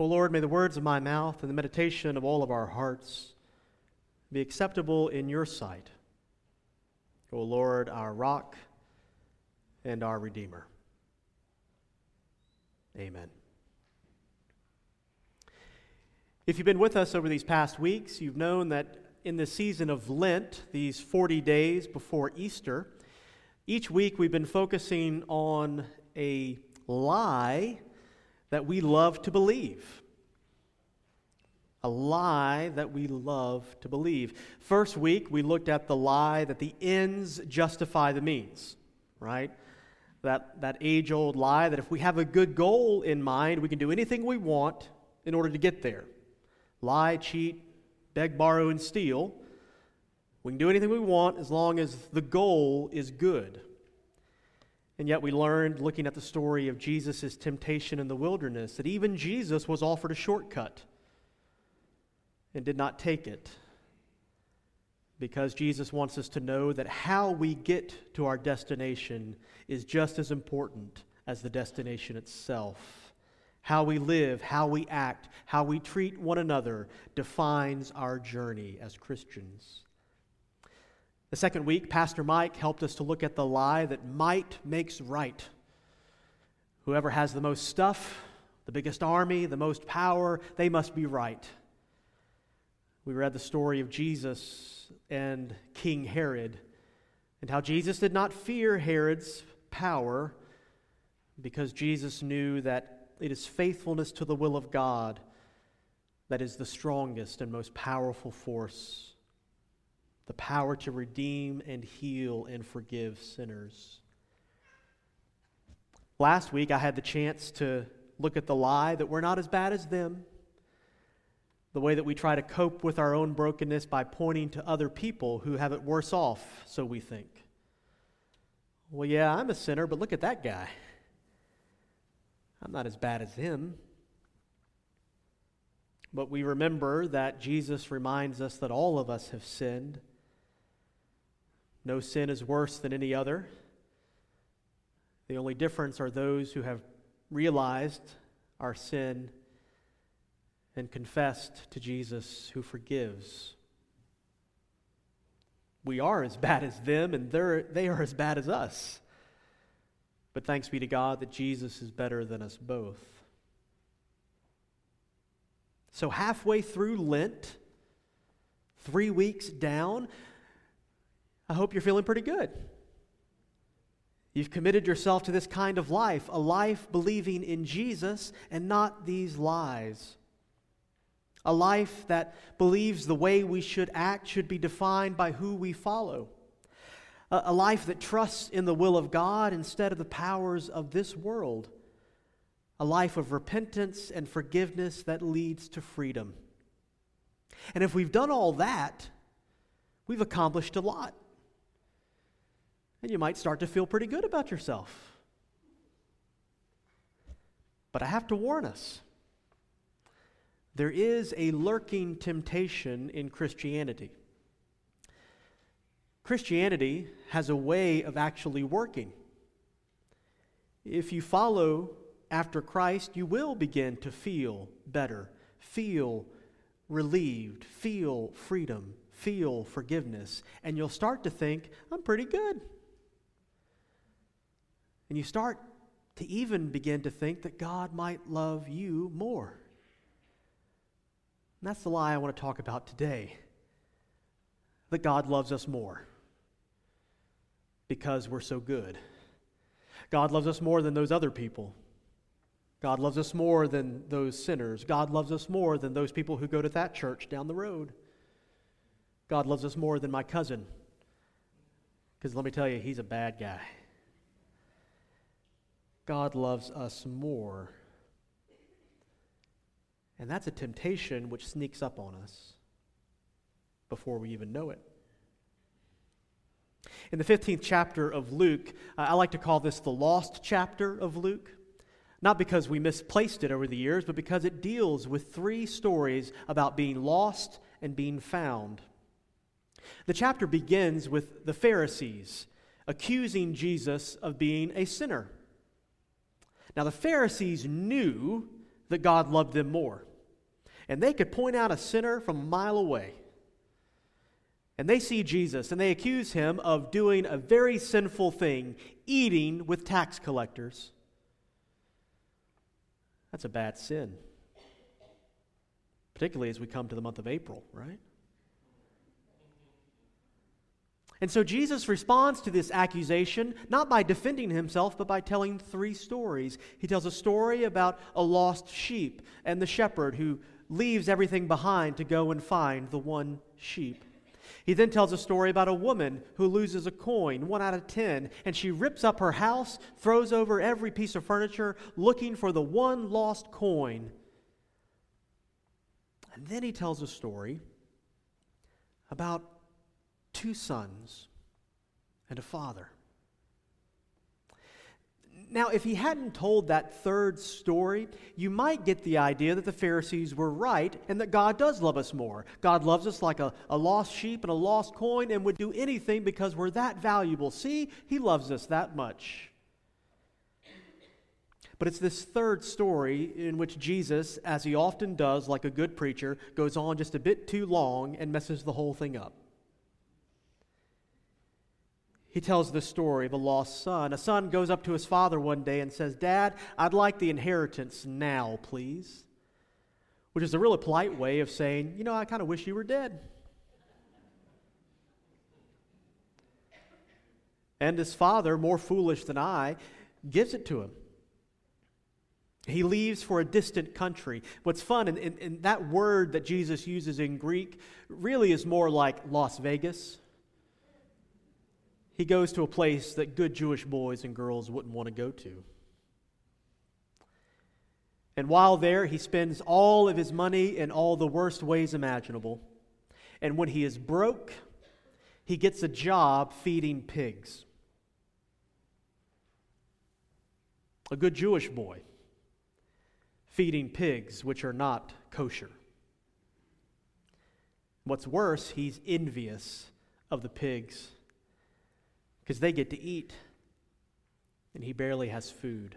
O Lord, may the words of my mouth and the meditation of all of our hearts be acceptable in your sight. O Lord, our rock and our Redeemer. Amen. If you've been with us over these past weeks, you've known that in the season of Lent, these 40 days before Easter, each week we've been focusing on a lie that we love to believe. A lie that we love to believe. First week, we looked at the lie that the ends justify the means, right? That, that age old lie that if we have a good goal in mind, we can do anything we want in order to get there. Lie, cheat, beg, borrow, and steal. We can do anything we want as long as the goal is good. And yet, we learned, looking at the story of Jesus' temptation in the wilderness, that even Jesus was offered a shortcut and did not take it. Because Jesus wants us to know that how we get to our destination is just as important as the destination itself. How we live, how we act, how we treat one another defines our journey as Christians. The second week, Pastor Mike helped us to look at the lie that might makes right. Whoever has the most stuff, the biggest army, the most power, they must be right. We read the story of Jesus and King Herod and how Jesus did not fear Herod's power because Jesus knew that it is faithfulness to the will of God that is the strongest and most powerful force the power to redeem and heal and forgive sinners. Last week, I had the chance to look at the lie that we're not as bad as them. The way that we try to cope with our own brokenness by pointing to other people who have it worse off, so we think. Well, yeah, I'm a sinner, but look at that guy. I'm not as bad as him. But we remember that Jesus reminds us that all of us have sinned no sin is worse than any other. The only difference are those who have realized our sin and confessed to Jesus who forgives. We are as bad as them, and they are as bad as us. But thanks be to God that Jesus is better than us both. So, halfway through Lent, three weeks down, I hope you're feeling pretty good. You've committed yourself to this kind of life, a life believing in Jesus and not these lies. A life that believes the way we should act should be defined by who we follow. A, a life that trusts in the will of God instead of the powers of this world. A life of repentance and forgiveness that leads to freedom. And if we've done all that, we've accomplished a lot and you might start to feel pretty good about yourself. But I have to warn us there is a lurking temptation in Christianity. Christianity has a way of actually working. If you follow after Christ, you will begin to feel better, feel relieved, feel freedom, feel forgiveness, and you'll start to think, I'm pretty good. And you start to even begin to think that God might love you more. And that's the lie I want to talk about today that God loves us more because we're so good. God loves us more than those other people. God loves us more than those sinners. God loves us more than those people who go to that church down the road. God loves us more than my cousin. Because let me tell you, he's a bad guy. God loves us more. And that's a temptation which sneaks up on us before we even know it. In the 15th chapter of Luke, uh, I like to call this the lost chapter of Luke. Not because we misplaced it over the years, but because it deals with three stories about being lost and being found. The chapter begins with the Pharisees accusing Jesus of being a sinner. Now, the Pharisees knew that God loved them more. And they could point out a sinner from a mile away. And they see Jesus and they accuse him of doing a very sinful thing, eating with tax collectors. That's a bad sin. Particularly as we come to the month of April, right? And so Jesus responds to this accusation not by defending himself, but by telling three stories. He tells a story about a lost sheep and the shepherd who leaves everything behind to go and find the one sheep. He then tells a story about a woman who loses a coin, one out of ten, and she rips up her house, throws over every piece of furniture, looking for the one lost coin. And then he tells a story about two sons and a father. Now, if he hadn't told that third story, you might get the idea that the Pharisees were right and that God does love us more. God loves us like a, a lost sheep and a lost coin and would do anything because we're that valuable. See, he loves us that much. But it's this third story in which Jesus, as he often does, like a good preacher, goes on just a bit too long and messes the whole thing up he tells the story of a lost son. A son goes up to his father one day and says, Dad, I'd like the inheritance now, please. Which is a really polite way of saying, You know, I kind of wish you were dead. And his father, more foolish than I, gives it to him. He leaves for a distant country. What's fun, and, and, and that word that Jesus uses in Greek really is more like Las Vegas he goes to a place that good Jewish boys and girls wouldn't want to go to. And while there, he spends all of his money in all the worst ways imaginable. And when he is broke, he gets a job feeding pigs. A good Jewish boy feeding pigs, which are not kosher. What's worse, he's envious of the pigs because they get to eat, and he barely has food.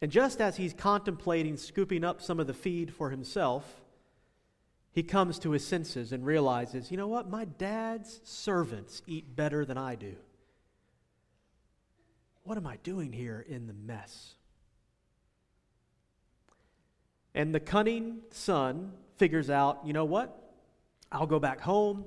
And just as he's contemplating scooping up some of the feed for himself, he comes to his senses and realizes, you know what? My dad's servants eat better than I do. What am I doing here in the mess? And the cunning son figures out, you know what? I'll go back home.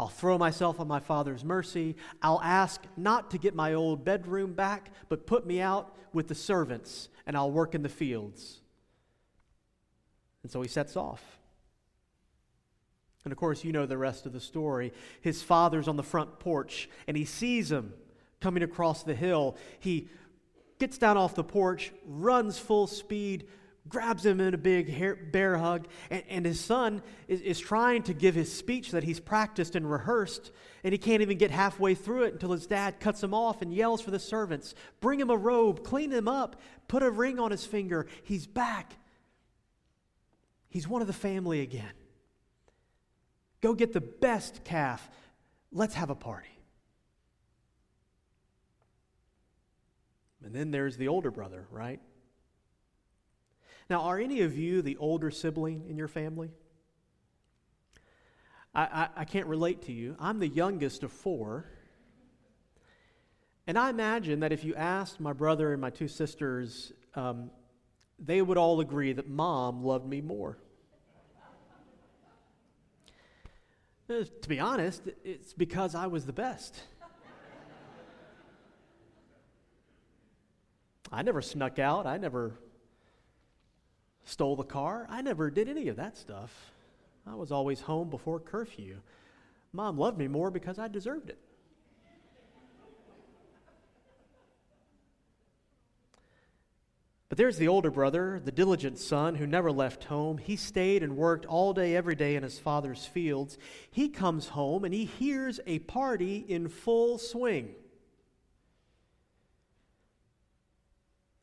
I'll throw myself on my father's mercy. I'll ask not to get my old bedroom back, but put me out with the servants, and I'll work in the fields. And so he sets off. And of course, you know the rest of the story. His father's on the front porch, and he sees him coming across the hill. He gets down off the porch, runs full speed, grabs him in a big hair, bear hug, and, and his son is, is trying to give his speech that he's practiced and rehearsed, and he can't even get halfway through it until his dad cuts him off and yells for the servants Bring him a robe, clean him up, put a ring on his finger. He's back. He's one of the family again. Go get the best calf. Let's have a party. And then there's the older brother, right? Now, are any of you the older sibling in your family? I, I, I, can't relate to you. I'm the youngest of four. And I imagine that if you asked my brother and my two sisters, um, they would all agree that mom loved me more. Uh, to be honest, it's because I was the best. I never snuck out. I never stole the car. I never did any of that stuff. I was always home before curfew. Mom loved me more because I deserved it. But there's the older brother, the diligent son who never left home. He stayed and worked all day, every day in his father's fields. He comes home and he hears a party in full swing.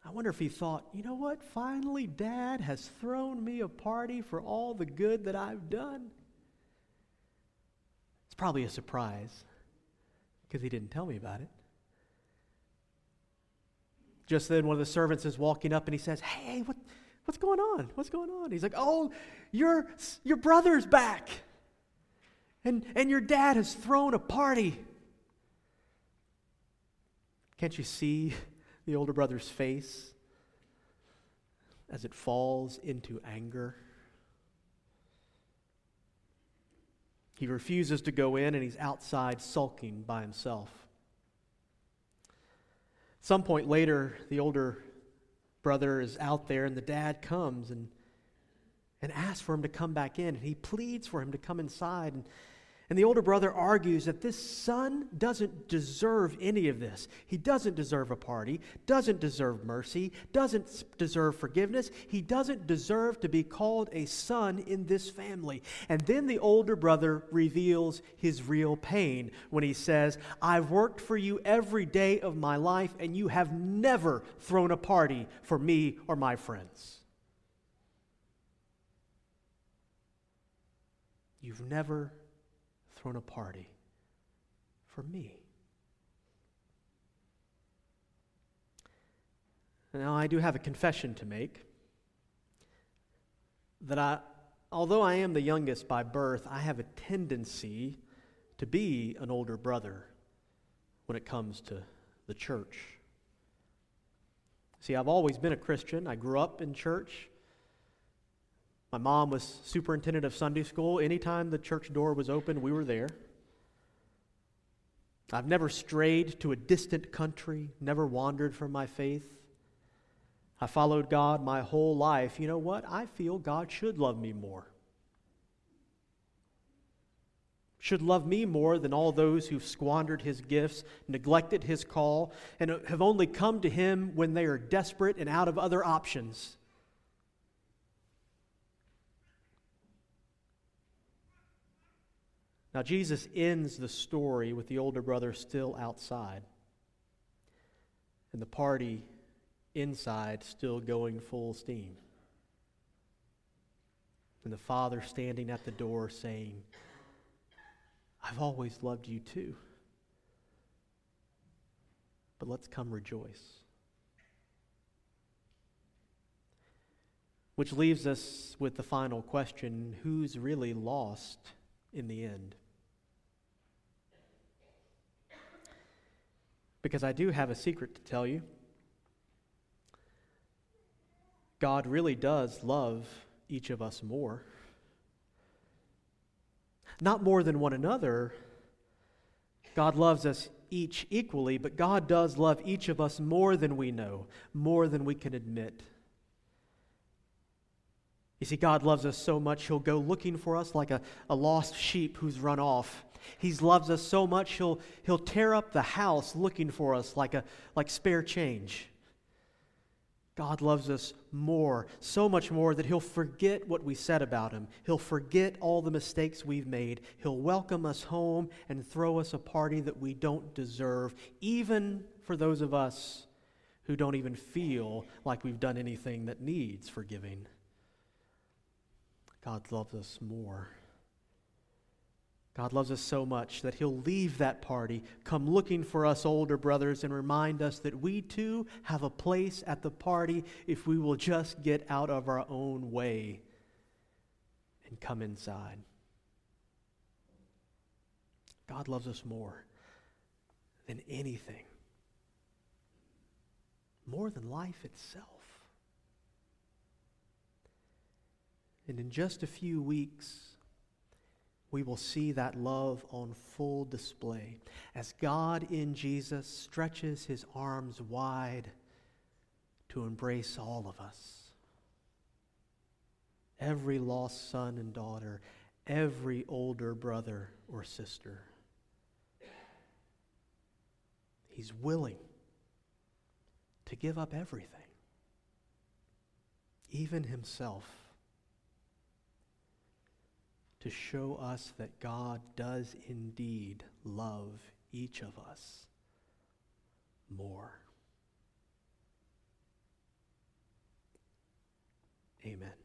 I wonder if he thought, you know what? Finally, dad has thrown me a party for all the good that I've done. It's probably a surprise because he didn't tell me about it. Just then, one of the servants is walking up and he says, Hey, what, what's going on? What's going on? He's like, Oh, your, your brother's back. And, and your dad has thrown a party. Can't you see the older brother's face as it falls into anger? He refuses to go in and he's outside sulking by himself. Some point later, the older brother is out there and the dad comes and, and asks for him to come back in. And he pleads for him to come inside. And and the older brother argues that this son doesn't deserve any of this. He doesn't deserve a party, doesn't deserve mercy, doesn't deserve forgiveness. He doesn't deserve to be called a son in this family. And then the older brother reveals his real pain when he says, I've worked for you every day of my life, and you have never thrown a party for me or my friends. You've never thrown a party for me. Now, I do have a confession to make that I, although I am the youngest by birth, I have a tendency to be an older brother when it comes to the church. See, I've always been a Christian. I grew up in church. My mom was superintendent of Sunday school. Anytime the church door was open, we were there. I've never strayed to a distant country, never wandered from my faith. I followed God my whole life. You know what? I feel God should love me more. Should love me more than all those who've squandered his gifts, neglected his call, and have only come to him when they are desperate and out of other options. Now, Jesus ends the story with the older brother still outside and the party inside still going full steam. And the father standing at the door saying, I've always loved you too. But let's come rejoice. Which leaves us with the final question who's really lost in the end? Because I do have a secret to tell you. God really does love each of us more. Not more than one another. God loves us each equally, but God does love each of us more than we know, more than we can admit. You see, God loves us so much, He'll go looking for us like a, a lost sheep who's run off. He loves us so much, he'll, he'll tear up the house looking for us like, a, like spare change. God loves us more, so much more that He'll forget what we said about Him. He'll forget all the mistakes we've made. He'll welcome us home and throw us a party that we don't deserve, even for those of us who don't even feel like we've done anything that needs forgiving. God loves us more. God loves us so much that He'll leave that party, come looking for us older brothers, and remind us that we too have a place at the party if we will just get out of our own way and come inside. God loves us more than anything, more than life itself. And in just a few weeks, we will see that love on full display as God in Jesus stretches his arms wide to embrace all of us. Every lost son and daughter, every older brother or sister. He's willing to give up everything, even himself to show us that God does indeed love each of us more. Amen.